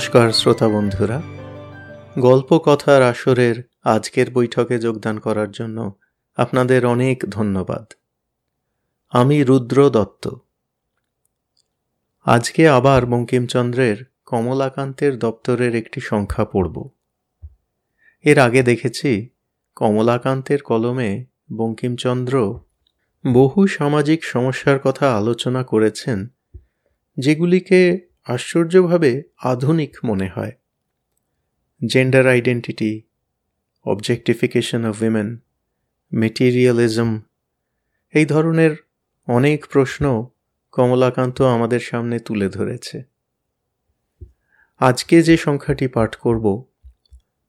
নমস্কার, শ্রোতা বন্ধুরা। গল্প কথার আসরের আজকের বৈঠকে যোগদান করার জন্য আপনাদের অনেক ধন্যবাদ। আমি রুদ্র দত্ত। আজকে আবার বঙ্কিমচন্দ্রের কমলাকান্তের দপ্তরের একটি সংখ্যা পড়ব। এর আগে দেখেছি, কমলাকান্তের কলমে বঙ্কিমচন্দ্র বহু সামাজিক সমস্যার কথা আলোচনা করেছেন, যেগুলিকে আশ্চর্যভাবে আধুনিক মনে হয়। Gender identity objectification of women materialism এই ধরনের অনেক প্রশ্ন কমলাকান্ত আমাদের সামনে তুলে ধরেছে। আজকে যে সংখ্যাটি পাঠ করব,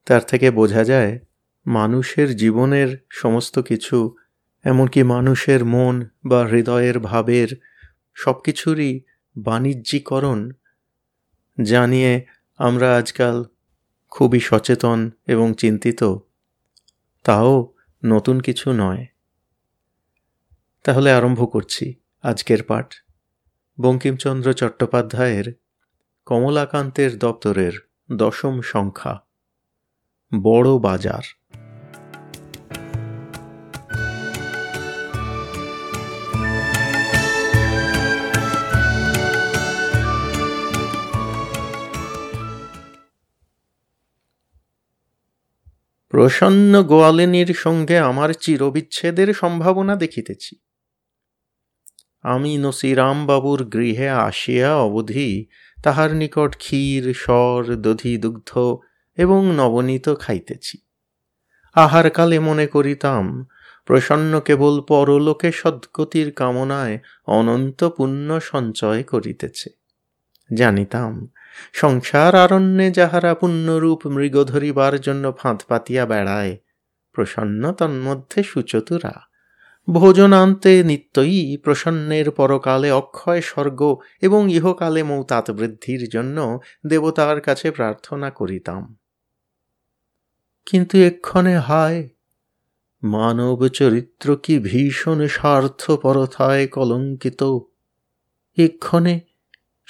তার থেকে বোঝা যায় মানুষের জীবনের সমস্ত কিছু, এমনকি মানুষের মন বা হৃদয়ের ভাবের সব কিছুরই বাণিজ্যিকরণ জানিয়ে আমরা আজকাল খুবই সচেতন এবং চিন্তিত। তাও নতুন কিছু নয়। তাহলে আরম্ভ করছি আজকের পাঠ। বঙ্কিমচন্দ্র চট্টোপাধ্যায়ের কমলাকান্তের দপ্তরের দশম সংখ্যা, বড় বাজার। প্রসন্ন গোয়ালিনীর সঙ্গে আমার চিরবিচ্ছেদের সম্ভাবনা দেখিতেছি। আমি নসিরামবাবুর গৃহে আসিয়া অবধি তাহার নিকট ক্ষীর, স্বর, দধি, দুগ্ধ এবং নবনীত খাইতেছি। আহার কালে মনে করিতাম, প্রসন্ন কেবল পরলোকে সদ্গতির কামনায় অনন্ত পুণ্য সঞ্চয় করিতেছে। জানিতাম সংসার আরণ্যে যাহারা পুণ্যরূপ মৃগ ধরিবার জন্য ফাঁদ পাতিয়া বেড়ায়, প্রসন্ন তন্মধ্যে সুচতুরা। ভোজনান্তে নিত্যই প্রসন্নের পরকালে অক্ষয় স্বর্গ এবং ইহকালে মৌতাত বৃদ্ধির জন্য দেবতার কাছে প্রার্থনা করিতাম। কিন্তু এক্ষণে হায়, মানব চরিত্র কি ভীষণ স্বার্থপরথায় কলঙ্কিত। এক্ষণে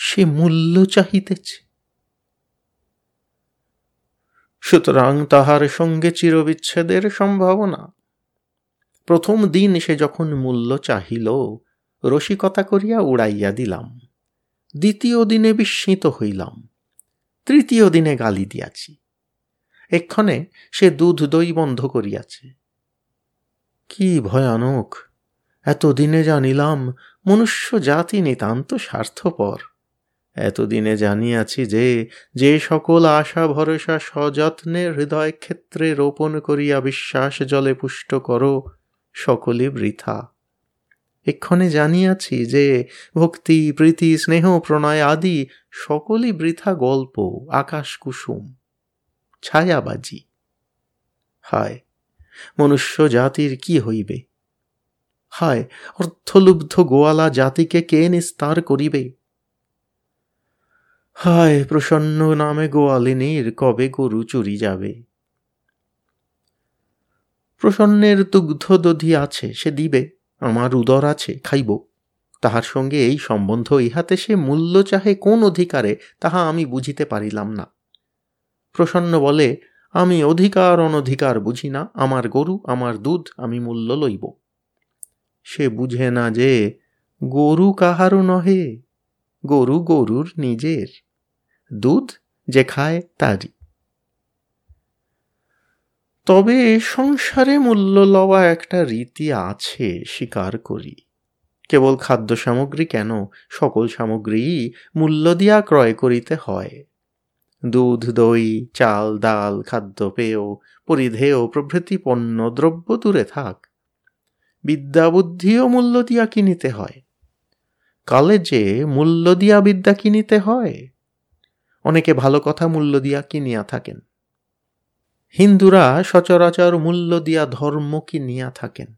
সে মূল্য চাহিতেছে। সুতরাং তাহার সঙ্গে চিরবিচ্ছেদের সম্ভাবনা। প্রথম দিন সে যখন মূল্য চাহিল, রসিকতা করিয়া উড়াইয়া দিলাম। দ্বিতীয় দিনে বিস্মিত হইলাম। তৃতীয় দিনে গালি দিয়াছি। এক্ষণে সে দুধ দই বন্ধ করিয়াছে। কি ভয়ানক! এতদিনে জানিলাম, মনুষ্য জাতি নিতান্ত স্বার্থপর। এতদিনে জানিয়াছি যে যে সকল আশা, ভরসা সযত্নে হৃদয় ক্ষেত্রে রোপণ করিয়া বিশ্বাস জলে পুষ্ট করো, সকলে বৃথা। এক্ষণে জানিয়াছি যে, ভক্তি, প্রীতি, স্নেহ, প্রণয় আদি সকলই বৃথা গল্প আকাশ কুসুম ছায়াবাজি। হায়, মনুষ্য জাতির কি হইবে? হায়, অর্থলুব্ধ গোয়ালা জাতিকে কে নিস্তার করিবে? হায়, প্রসন্ন নামে গোয়ালিনীর কবে গরু চুরি যাবে? প্রসন্নের দুগ্ধ দধি আছে, সে দিবে, আমার উদর আছে, খাইব। তাহার সঙ্গে এই সম্বন্ধ, ইহাতে সে মূল্য চাহে কোন অধিকারে, তাহা আমি বুঝিতে পারিলাম না। প্রসন্ন বলে, আমি অধিকার অনধিকার বুঝি না, আমার গরু, আমার দুধ, আমি মূল্য লইব। সে বুঝে না যে, গরু কাহারও নহে। গরু গরুর নিজের। দুধ যে খায় তারই। তবে সংসারে মূল্য লওয়া একটা রীতি আছে স্বীকার করি। কেবল খাদ্য সামগ্রী কেন সকল সামগ্রী মূল্য দিয়া ক্রয় করিতে হয়? দুধ, দই, চাল, ডাল খাদ্যপেয় পরিধেয় প্রভৃতি পণ্য দ্রব্য দূরে থাক। বিদ্যা বুদ্ধিও মূল্য দিয়া কিনিতে হয়। কালেজে মূল্য দিয়া বিদ্যা কিনিতে হয়। অনেকে ভালো কথা মূল্য দিয়া কিনিয়া থাকেন। হিন্দুরা সচরাচর মূল্য দিয়া ধর্ম কিনিয়া থাকেন।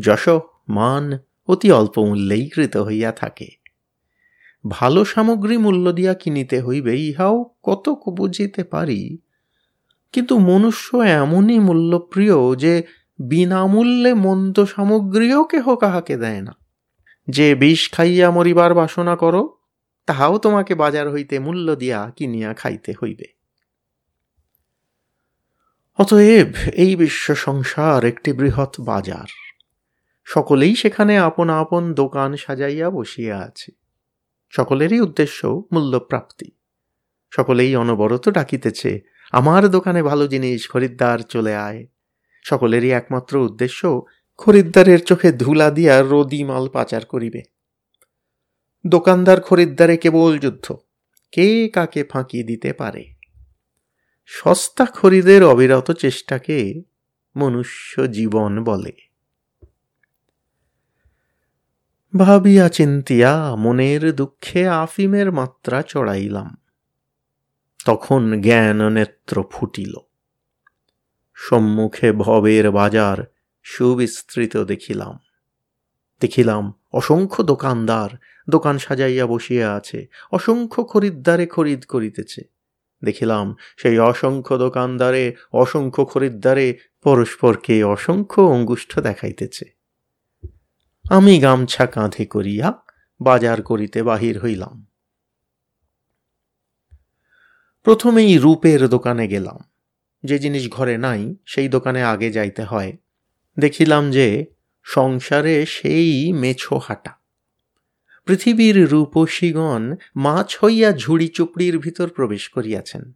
যশ, মান অতি অল্প মূল্যেই কৃত হইয়া থাকে। ভালো সামগ্রী মূল্য দিয়া কিনিতে হইবে, ইহাও কত বুঝিতে পারি। কিন্তু মনুষ্য এমনই মূল্যপ্রিয় যে বিনামূল্যে মন্দ সামগ্রীও কেহ কাহাকে দেয় না। যে বিষ খাইয়া মরিবার বাসনা করো, তাহাও তোমাকে বাজার হইতে মূল্য দিয়া কিনিয়া খাইতে হইবে। অতএব এই বিশ্ব সংসার একটি বৃহৎ বাজার। সকলেই সেখানে আপন আপন দোকান সাজাইয়া বসিয়া আছে। সকলেরই উদ্দেশ্য মূল্যপ্রাপ্তি। সকলেই অনবরত ডাকিতেছে, আমার দোকানে ভালো জিনিস খরিদ্দার চলে আয়। সকলেরই একমাত্র উদ্দেশ্য খরিদ্দারের চোখে ধুলা দিয়া রদি মাল পাচার করিবে। দোকানদার খরিদ্দারে কেবল যুদ্ধ, কে কাকে ফাঁকি দিতে পারে? সস্তা খরিদের অবিরত চেষ্টাকে মনুষ্য জীবন বলে। ভাবিয়া চিন্তিয়া মনের দুঃখে আফিমের মাত্রা চড়াইলাম। তখন জ্ঞান নেত্র ফুটিল। সম্মুখে ভবের বাজার সুবিস্তৃত দেখিলাম। দেখিলাম অসংখ্য দোকানদার, দোকান সাজাইয়া বসিয়া আছে, অসংখ্য খরিদ্দারে খরিদ করিতেছে। দেখিলাম সেই অসংখ্য দোকানদারে, অসংখ্য খরিদ্দারে পরস্পরকে অসংখ্য অঙ্গুষ্ঠ দেখাইতেছে। আমি গামছা কাঁধে করিয়া বাজার করিতে বাহির হইলাম। প্রথমেই রূপের দোকানে গেলাম। যে জিনিস ঘরে নাই, সেই দোকানে আগে যাইতে হয়। দেখিলাম যে সংসারে সেই মেছো হাঁটা। পৃথিবীর রূপসীগণ মাছ হইয়া ঝুড়ি চুপড়ির ভিতর প্রবেশ করিয়াছেন।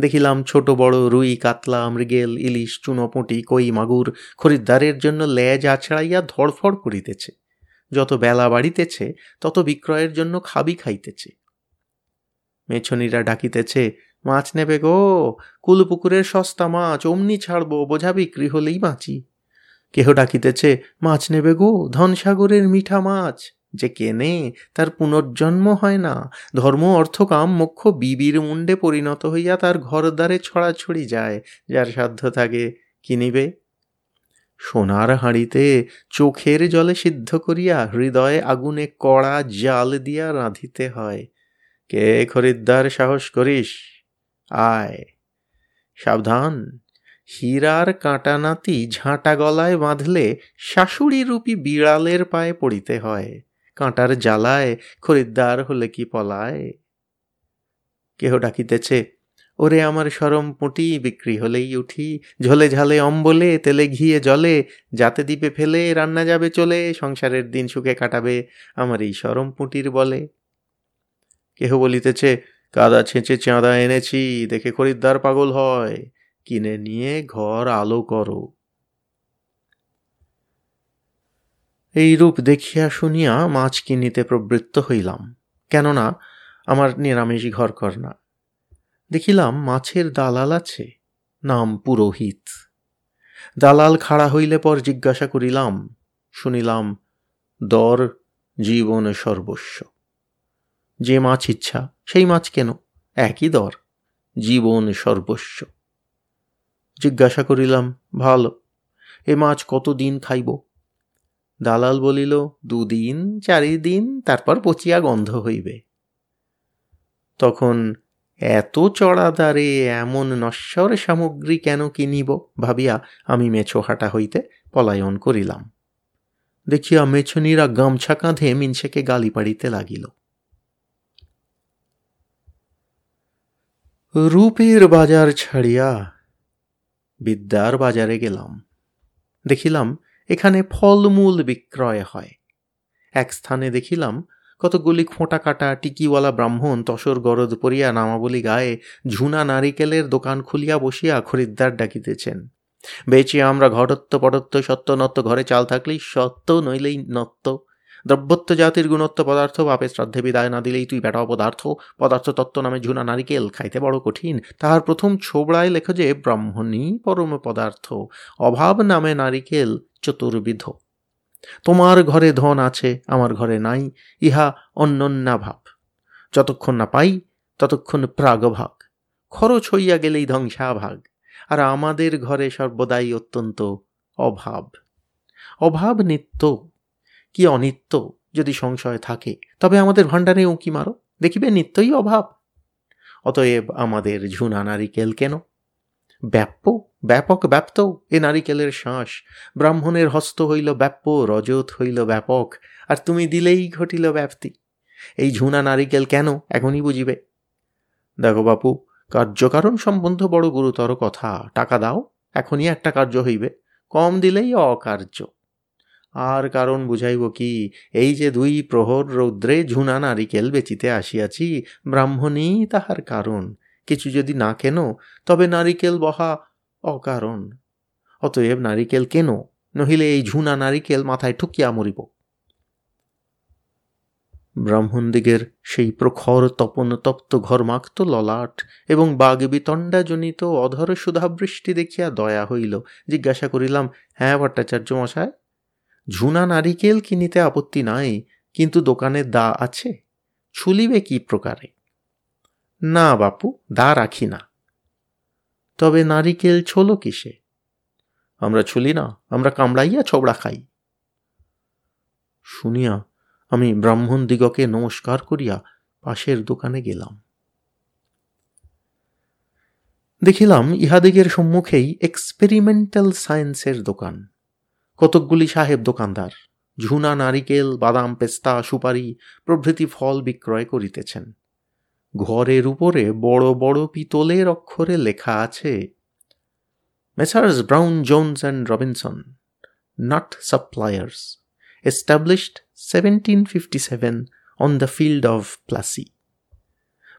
দেখিলাম ছোট বড় রুই, কাতলা, মৃগেল, ইলিশ, চুনোপুঁটি, কই, মাগুর খরিদ্দারের জন্য লেজ আছড়াইয়া ধড়ফড় করিতেছে। যত বেলা বাড়িতেছে, তত বিক্রয়ের জন্য খাবি খাইতেছে। মেছনিরা ডাকিতেছে, মাছ নেবে গো, কুলপুকুরের সস্তা মাছ, অমনি ছাড়বো বোঝা বিক্রি হলেই বাঁচি। কেহ ডাকিতেছে, মাছ নেবে গো, ধনসাগরের মিঠা মাছ। যে কেনে, তার পুনর্জন্ম হয় না। ধর্ম, অর্থ, কাম, মোক্ষ বিবির মুন্ডে পরিণত হইয়া তার ঘরদ্বারে ছড়াছড়ি যায়, যার সাধ্য থাকে। কিনিবে সোনার হাঁড়িতে চোখের জলে সিদ্ধ করিয়া হৃদয়ে আগুনে কড়া জাল দিয়া রাঁধিতে হয়। কে খরিদ্দার সাহস করিস? আয়। সাবধান। হীরার কাঁটানাতি ঝাঁটা গলায় বাঁধলে শাশুড়ি রূপী বিড়ালের পায়ে পড়িতে হয়। কাঁটার জ্বালায় খরিদ্দার হলে কি পলায়? কেহ ডাকিতেছে, ওরে আমার সরম পুঁটি, বিক্রি হলেই উঠি। ঝোলে ঝালে অম্বলে, তেলে ঘিয়ে জলে। যাতে দ্বীপে ফেলে, রান্না যাবে চলে। সংসারের দিন সুখে কাটাবে আমার এই সরম পুঁটির বলে। কেহ বলিতেছে, কাদা ছেঁচে চাঁদা এনেছি, দেখে খরিদ্দার পাগল হয়। কিনে নিয়ে ঘর আলো করো। এই রূপ দেখিয়া শুনিয়া মাছ কিনিতে প্রবৃত্ত হইলাম, কেননা আমার নিরামিষ ঘর কর না। দেখিলাম মাছের দালাল আছে, নাম পুরোহিত। দালাল খাড়া হইলে পর জিজ্ঞাসা করিলাম, শুনিলাম, দর জীবন সর্বস্ব। যে মাছ ইচ্ছা, সেই মাছ কেন? একই দর, জীবন সর্বস্ব। জিজ্ঞাসা করিলাম, ভালো, এ মাছ কতদিন খাইব? দালাল বলিল, দুদিন, চারিদিন, তারপর পচিয়া গন্ধ হইবে। তখন, এত চড়া দ্বারে এমন নশ্বর সামগ্রী কেন কিনিব? ভাবিয়া আমি মেছোহাটা হইতে পলায়ন করিলাম। দেখিয়া মেছনিরা গামছা কাঁধে মিনসেকে গালি পাড়িতে লাগিল। রূপের বাজার ছাড়িয়া বিদ্যার বাজারে গেলাম। দেখিলাম এখানে ফলমূল বিক্রয় হয়। এক স্থানে দেখিলাম কতগুলি খোঁটা কাটা টিকিওয়ালা ব্রাহ্মণ তসর গরদ পরিয়া নামাবলি গায়ে ঝুনা নারিকেলের দোকান খুলিয়া বসিয়া খরিদ্দার ডাকিতেছেন। বেচে আমরা ঘটত্ব পটত্ব সত্য নত্য ঘরে চাল থাকলেই সত্য নইলেই নত্য দ্রব্যত্ব জাতির গুণত্ব পদার্থ বাপে শ্রদ্ধে বিদায় না দিলেই তুই বেটা পদার্থ পদার্থ তত্ত্ব নামে ঝুনা নারিকেল খাইতে বড় কঠিন। তাহার প্রথম ছোবড়ায় লেখ যে ব্রাহ্মণী পরম পদার্থ। অভাব নামে নারিকেল চতুর্বিধ। তোমার ঘরে ধন আছে, আমার ঘরে নাই, ইহা অন্যন্যা ভাব। যতক্ষণ না পাই, ততক্ষণ প্রাগভাগ খরচ হইয়া গেলেই ধ্বংসাভাগ। আর আমাদের ঘরে সর্বদাই অত্যন্ত অভাব। অভাব নিত্য কি অনিত্য যদি সংশয় থাকে? তবে আমাদের ভাণ্ডারে উঁকি মারো? দেখিবে নিত্যই অভাব। অতএব আমাদের ঝুনা নারিকেল কেন? ব্যাপ্য, ব্যাপক ব্যাপ্ত এ নারিকেলের শ্বাস ব্রাহ্মণের হস্ত হইল ব্যাপ্য, রজত হইল ব্যাপক। আর তুমি দিলেই ঘটিল ব্যাপ্তি। এই ঝুনা নারিকেল কেন এখনই বুঝিবে? দেখো বাপু, কার্যকারণ সম্বন্ধ বড় গুরুতর কথা। টাকা দাও, এখনই একটা কার্য হইবে। কম দিলেই অকার্য। আর কারণ বুঝাইব কি, এই যে দুই প্রহর রৌদ্রে ঝুনা নারিকেল বেচিতে আসিয়াছি, ব্রাহ্মণী তাহার কারণ। কিছু যদি না কেন, তবে নারিকেল বহা অকারণ। অতএব নারিকেল কেন, নহিলে এই ঝুনা নারিকেল মাথায় ঠুকিয়া মরিব। ব্রাহ্মণদিগের সেই প্রখর তপন তপ্ত ঘরমাক্ত ললাট এবং বাঘ বিতণ্ডাজনিত অধর সুধাবৃষ্টি দেখিয়া দয়া হইল। জিজ্ঞাসা করিলাম হ্যাঁ ভট্টাচার্য মশায় ঝুনা নারিকেল কিনিতে আপত্তি নাই, কিন্তু দোকানে দা আছে, ছুলিবে কি প্রকারে? না বাপু, দা রাখি না। তবে নারিকেল ছোলো কিসে? আমরা ছুলি না, আমরা কামড়াইয়া ছবড়া খাই। শুনিয়া আমি ব্রাহ্মণ দিগকে নমস্কার করিয়া পাশের দোকানে গেলাম। দেখিলাম ইহাদিগের সম্মুখেই এক্সপেরিমেন্টাল সায়েন্সের দোকান। কতকগুলি সাহেব দোকানদার, ঝুনা, নারিকেল, বাদাম, পেস্তা, সুপারি প্রভৃতি ফল বিক্রয় করিতেছেন। ঘরের উপরে বড় বড় পিতলের অক্ষরে লেখা আছে Messrs Brown Jones and Robinson nut suppliers established seventeen fifty seven on the field of Plassey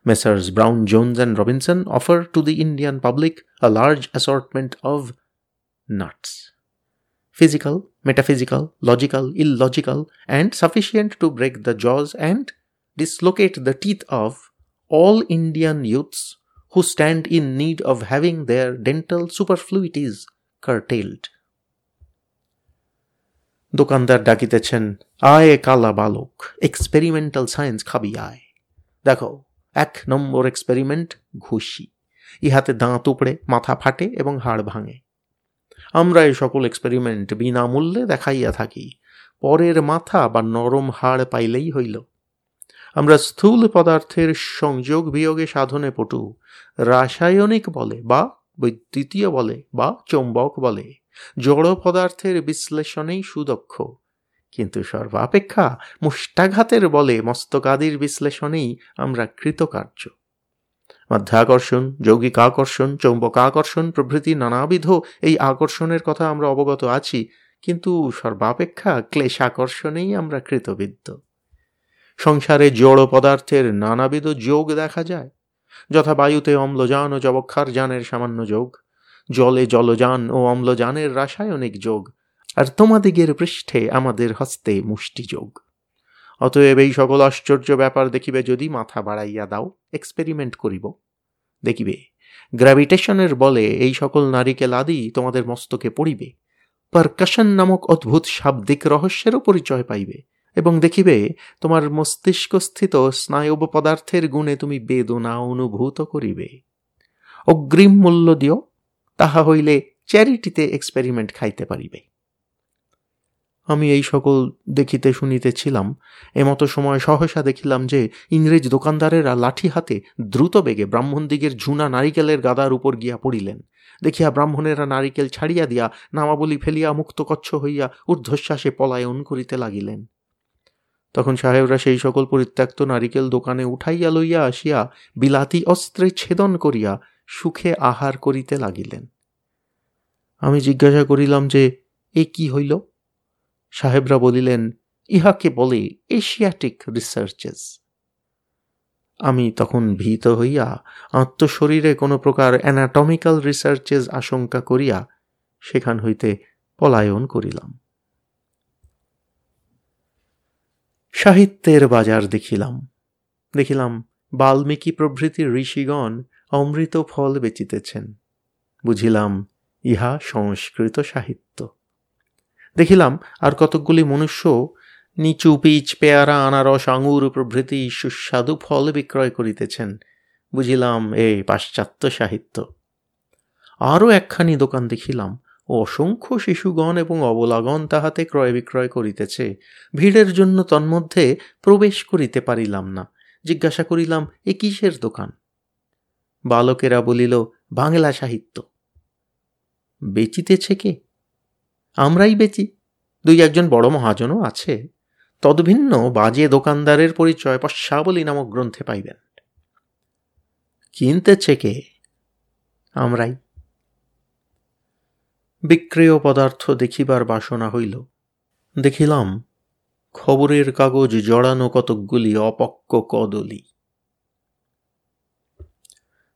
Messrs Brown Jones and Robinson offer to the Indian public a large assortment of nuts physical, metaphysical, logical, illogical, and sufficient to break the jaws and dislocate the teeth of all Indian youths who stand in need of having their dental superfluities curtailed. দোকানদার ডাকিতেছেন আয় কালা বালক experimental science খাবি আয় দেখো এক নম্বর experiment ঘুষি ইহাতে দাঁত উপড়ে মাথা ফাটে এবং হাড় ভাঙে আমরা এই সকল এক্সপেরিমেন্ট বিনামূল্যে দেখাইয়া থাকি। পরের মাথা বা নরম হাড় পাইলেই হইল। আমরা স্থূল পদার্থের সংযোগ বিয়োগে সাধনে পটু। রাসায়নিক বলে বা বৈদ্যুতীয় বলে বা চৌম্বক বলে। জড় পদার্থের বিশ্লেষণেই সুদক্ষ। কিন্তু সর্বাপেক্ষা মুষ্টাঘাতের বলে মস্তকাদির বিশ্লেষণেই আমরা কৃতকার্য। মাধ্যাকর্ষণ, যৌগিক আকর্ষণ, চৌম্বক আকর্ষণ প্রভৃতি নানাবিধ এই আকর্ষণের কথা আমরা অবগত আছি, কিন্তু সর্বাপেক্ষা ক্লেশ আকর্ষণেই আমরা কৃতবিদ্য সংসারে জড় পদার্থের নানাবিধ যোগ দেখা যায়, যথা বায়ুতে অম্লজান ও জবক্ষার যানের সামান্য যোগ, জলে জলযান ও অম্লজানের রাসায়নিক যোগ, আর তোমাদিগের পৃষ্ঠে আমাদের হস্তে মুষ্টিযোগ। অতএব এই সকল আশ্চর্য ব্যাপার দেখিবে যদি মাথা বাড়াইয়া দাও এক্সপেরিমেন্ট করিব। দেখিবে গ্র্যাভিটেশনের বলে এই সকল নারিকেল আদি তোমাদের মস্তকে পড়িবে। পারকাশন নামক অদ্ভুত শাব্দিক রহস্যেরও পরিচয় পাইবে। এবং দেখিবে, তোমার মস্তিষ্কস্থিত স্নায়ব পদার্থের গুণে তুমি বেদনা অনুভূত করিবে। অগ্রিম মূল্য দিও, তাহা হইলে চ্যারিটিতে এক্সপেরিমেন্ট খাইতে পারিবে। আমি এই সকল দেখিতে শুনিতেছিলাম এমতো সময় সহসা দেখিলাম যে ইংরেজ দোকানদারেরা লাঠি হাতে দ্রুত বেগে ব্রাহ্মণদিগের ঝুনা নারিকেলের গাদার উপর গিয়া পড়িলেন। দেখিয়া ব্রাহ্মণেরা নারিকেল ছাড়িয়া দিয়া নামাবলি ফেলিয়া মুক্তকচ্ছ হইয়া ঊর্ধ্বশ্বাসে পলায়ন করিতে লাগিলেন। তখন সাহেবরা সেই সকল পরিত্যক্ত নারিকেল দোকানে উঠাইয়া লইয়া আসিয়া বিলাতি অস্ত্রে ছেদন করিয়া সুখে আহার করিতে লাগিলেন। আমি জিজ্ঞাসা করিলাম যে, এ কি হইল? সাহেবরা বলিলেন, ইহাকে বলে এশিয়াটিক রিসার্চেস। আমি তখন ভীত হইয়া আত্মশরীরে কোনো প্রকার অ্যানাটমিক্যাল রিসার্চেস আশঙ্কা করিয়া সেখান হইতে পলায়ন করিলাম। সাহিত্যের বাজার দেখিলাম। দেখিলাম বাল্মীকি প্রভৃতি ঋষিগণ অমৃত ফল বেচিতেছেন। বুঝিলাম ইহা সংস্কৃত সাহিত্য। দেখিলাম আর কতকগুলি মনুষ্য নিচু পিচ পেয়ারা, আনারস, আঙুর, প্রভৃতি সুস্বাদু ফল বিক্রয় করিতেছেন। বুঝিলাম এই পাশ্চাত্য সাহিত্য। আরও একখানি দোকান দেখিলাম অসংখ্য শিশুগণ এবং অবলাগণ তাহাতে ক্রয় বিক্রয় করিতেছে। ভিড়ের জন্য তন্মধ্যে প্রবেশ করিতে পারিলাম না। জিজ্ঞাসা করিলাম, এ কিসের দোকান? বালকেরা বলিল, বাংলা সাহিত্য। বেচিতেছে কে? আমরাই বেচি। দুই একজন বড় মহাজনও আছে। তদ্ভিন্ন বাজে দোকানদারের পরিচয় পশ্চাবলী নামক গ্রন্থে পাইবেন। কিনতেছে কে? আমরাই। বিক্রেয় পদার্থ দেখিবার বাসনা হইল। দেখিলাম, খবরের কাগজ জড়ানো কতকগুলি অপক্ক কদলি।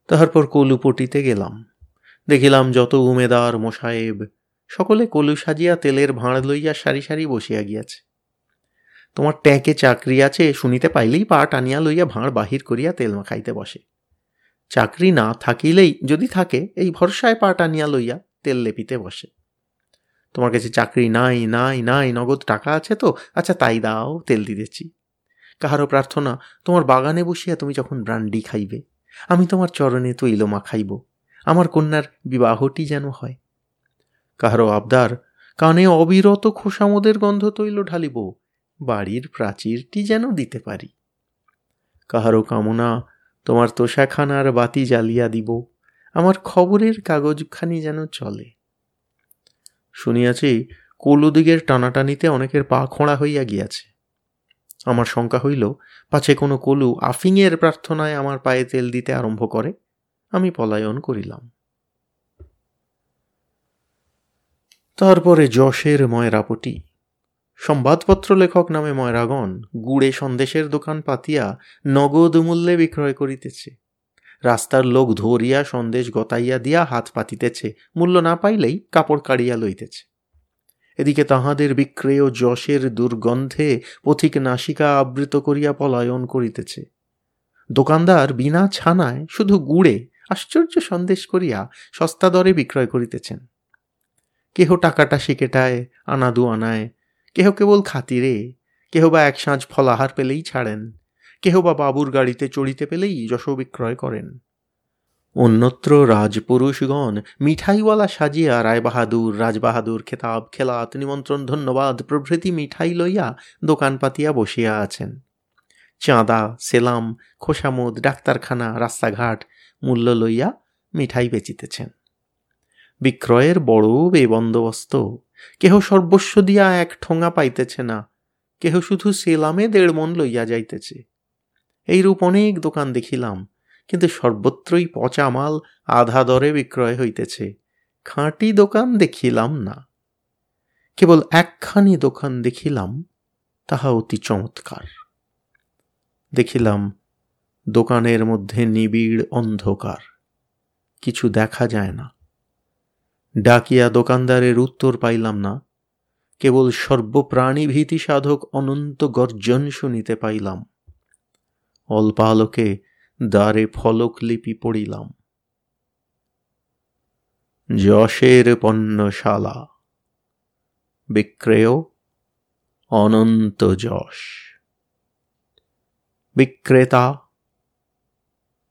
তাহার পর কলুপটিতে গেলাম। দেখিলাম যত উমেদার মোসাহেব সকলে কলু সাজিয়া তেলের ভাঁড় লইয়া সারি সারি বসিয়া গিয়াছে। তোমার ট্যাঁকে চাকরি আছে, শুনিতে পাইলেই পা টানিয়া লইয়া ভাঁড় বাহির করিয়া তেল মাখাইতে বসে। চাকরি না থাকিলেই যদি থাকে, এই ভরসায় পা টানিয়া লইয়া তেল লেপিতে বসে। তোমার কাছে চাকরি নাই নাই নাই, নগদ টাকা আছে তো আচ্ছা তাই দাও, তেল দিতেছি। কাহারও প্রার্থনা, তোমার বাগানে বসিয়া তুমি যখন ব্রান্ডি খাইবে, আমি তোমার চরণে তৈল খাইব। আমার কন্যার বিবাহটি যেন হয়। কাহারও আবদার, কানে অবিরত খোসামদের গন্ধ তৈল ঢালিব, বাড়ির প্রাচীরটি যেন দিতে পারি। কাহারও কামনা, তোমার তোষাখানার বাতি জ্বালিয়া দিব, আমার খবরের কাগজখানি যেন চলে। শুনিয়াছি কলুদিগের টানাটানিতে অনেকের পা খোঁড়া হইয়া গিয়াছে। আমার শঙ্কা হইল, পাছে কোনো কলু আফিংয়ের প্রার্থনায় আমার পায়ে তেল দিতে আরম্ভ করে? আমি পলায়ন করিলাম। তারপরে যশের ময়রাপটি। সংবাদপত্র লেখক নামে ময়রাগণ গুড়ে সন্দেশের দোকান পাতিয়া নগদ মূল্যে বিক্রয় করিতেছে। রাস্তার লোক ধরিয়া সন্দেশ গতাইয়া দিয়া হাত পাতিতেছে, মূল্য না পাইলেই কাপড় কাড়িয়া লইতেছে। এদিকে তাহাদের বিক্রেয় যশের দুর্গন্ধে পথিক নাসিকা আবৃত করিয়া পলায়ন করিতেছে। দোকানদার বিনা ছানায় শুধু গুড়ে আশ্চর্য সন্দেশ করিয়া সস্তা দরে বিক্রয় করিতেছেন। কেহ টাকাটা শিকেটায় আনাদু আনায়। কেহ কেবল খাতিরে, কেহ বা এক সাঁঝ ফলাহার পেলেই ছাড়েন। কেহ বা বাবুর গাড়িতে চড়িতে পেলেই যশ বিক্রয় করেন। অন্যত্র রাজপুরুষগণ মিঠাইওয়ালা সাজিয়া রায়বাহাদুর, রাজবাহাদুর খেতাব, খেলাত, নিমন্ত্রণ, ধন্যবাদ, প্রভৃতি মিঠাই লইয়া দোকান পাতিয়া বসিয়া আছেন। চাঁদা, সেলাম, খোসামুদ, ডাক্তারখানা, রাস্তাঘাট, মূল্য লইয়া মিঠাই বেচিতেছেন। বিক্রয়ের বড় বে বন্দোবস্ত কেহ সর্বস্ব দিয়া এক ঠোঙা পাইতেছে না, কেহ শুধু সেলামে দেড় মন লইয়া যাইতেছে। এইরূপ অনেক দোকান দেখিলাম, কিন্তু সর্বত্রই পচা মাল আধা দরে বিক্রয় হইতেছে, খাঁটি দোকান দেখিলাম না। কেবল একখানি দোকান দেখিলাম, তাহা অতি চমৎকার। দেখিলাম, দোকানের মধ্যে নিবিড় অন্ধকার, কিছু দেখা যায় না। ডাকিয়া দোকানদারের উত্তর পাইলাম না। কেবল সর্বপ্রাণী ভীতি সাধক অনন্ত গর্জন শুনিতে পাইলাম। অল্পালোকে দ্বারে ফলক লিপি পড়িলাম। যশের পণ্যশালা। বিক্রেয় অনন্ত যশ। বিক্রেতা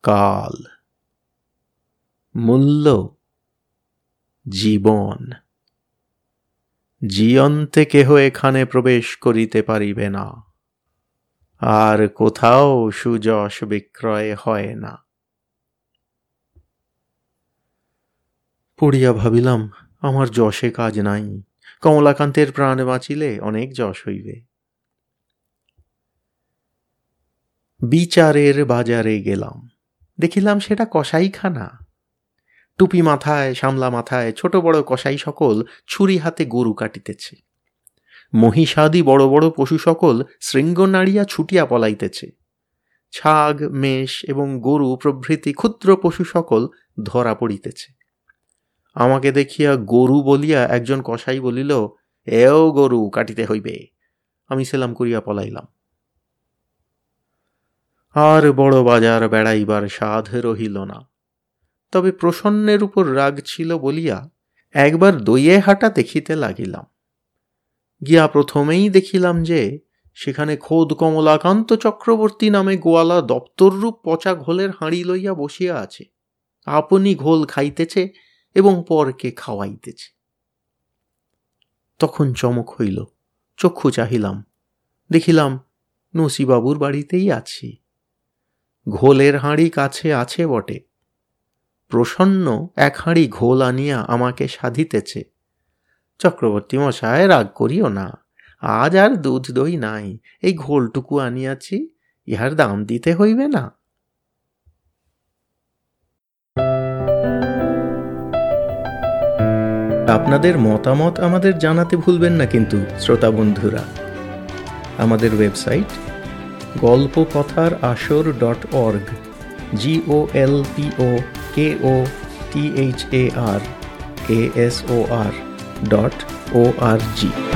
কাল। মূল্য জীবন। জিয়ন্তে কেহ এখানে প্রবেশ করিতে পারিবে না। আর কোথাও সুযশ বিক্রয় হয় না। পড়িয়া ভাবিলাম, আমার যশে কাজ নাই। কমলাকান্তের প্রাণ বাঁচিলে অনেক যশ হইবে। বিচারের বাজারে গেলাম। দেখিলাম সেটা কসাইখানা। টুপি মাথায় সামলা মাথায় ছোট বড় কসাই সকল ছুরি হাতে গরু কাটিতেছে। মহিষাদি বড় বড় পশু সকল শৃঙ্গ নাড়িয়া ছুটিয়া পলাইতেছে। ছাগ, মেষ এবং গরু প্রভৃতি ক্ষুদ্র পশু সকল ধরা পড়িতেছে। আমাকে দেখিয়া গরু বলিয়া একজন কসাই বলিল, এও গরু, কাটিতে হইবে। আমি সেলাম করিয়া পলাইলাম। আর বড় বাজার বেড়াইবার সাধ রহিল না। তবে প্রসন্নের উপর রাগ ছিল বলিয়া একবার দইয়ে হাঁটা দেখিতে লাগিলাম। গিয়া প্রথমেই দেখিলাম যে সেখানে খোদ কমলাকান্ত চক্রবর্তী নামে গোয়ালা দপ্তররূপ পচা ঘোলের হাঁড়ি লইয়া বসিয়া আছে। আপনি ঘোল খাইতেছে এবং পরকে খাওয়াইতেছে। তখন চমক হইল, চক্ষু চাহিলাম, দেখিলাম নসিবাবুর বাড়িতেই আছি। ঘোলের হাঁড়ি কাছে আছে বটে প্রসন্ন এক হাঁড়ি ঘোল আনিয়া আমাকে সাধিতেছে। চক্রবর্তী মশায় রাগ করিও না, আজ আর দুধ দই নাই, এই ঘোলটুকু আনিয়াছি, ইহার দাম দিতে হইবে না। আপনাদের মতামত আমাদের জানাতে ভুলবেন না কিন্তু, শ্রোতা বন্ধুরা। আমাদের website Golpo Kothar Asor dot org G O L O K O T H A R A S O R dot O R G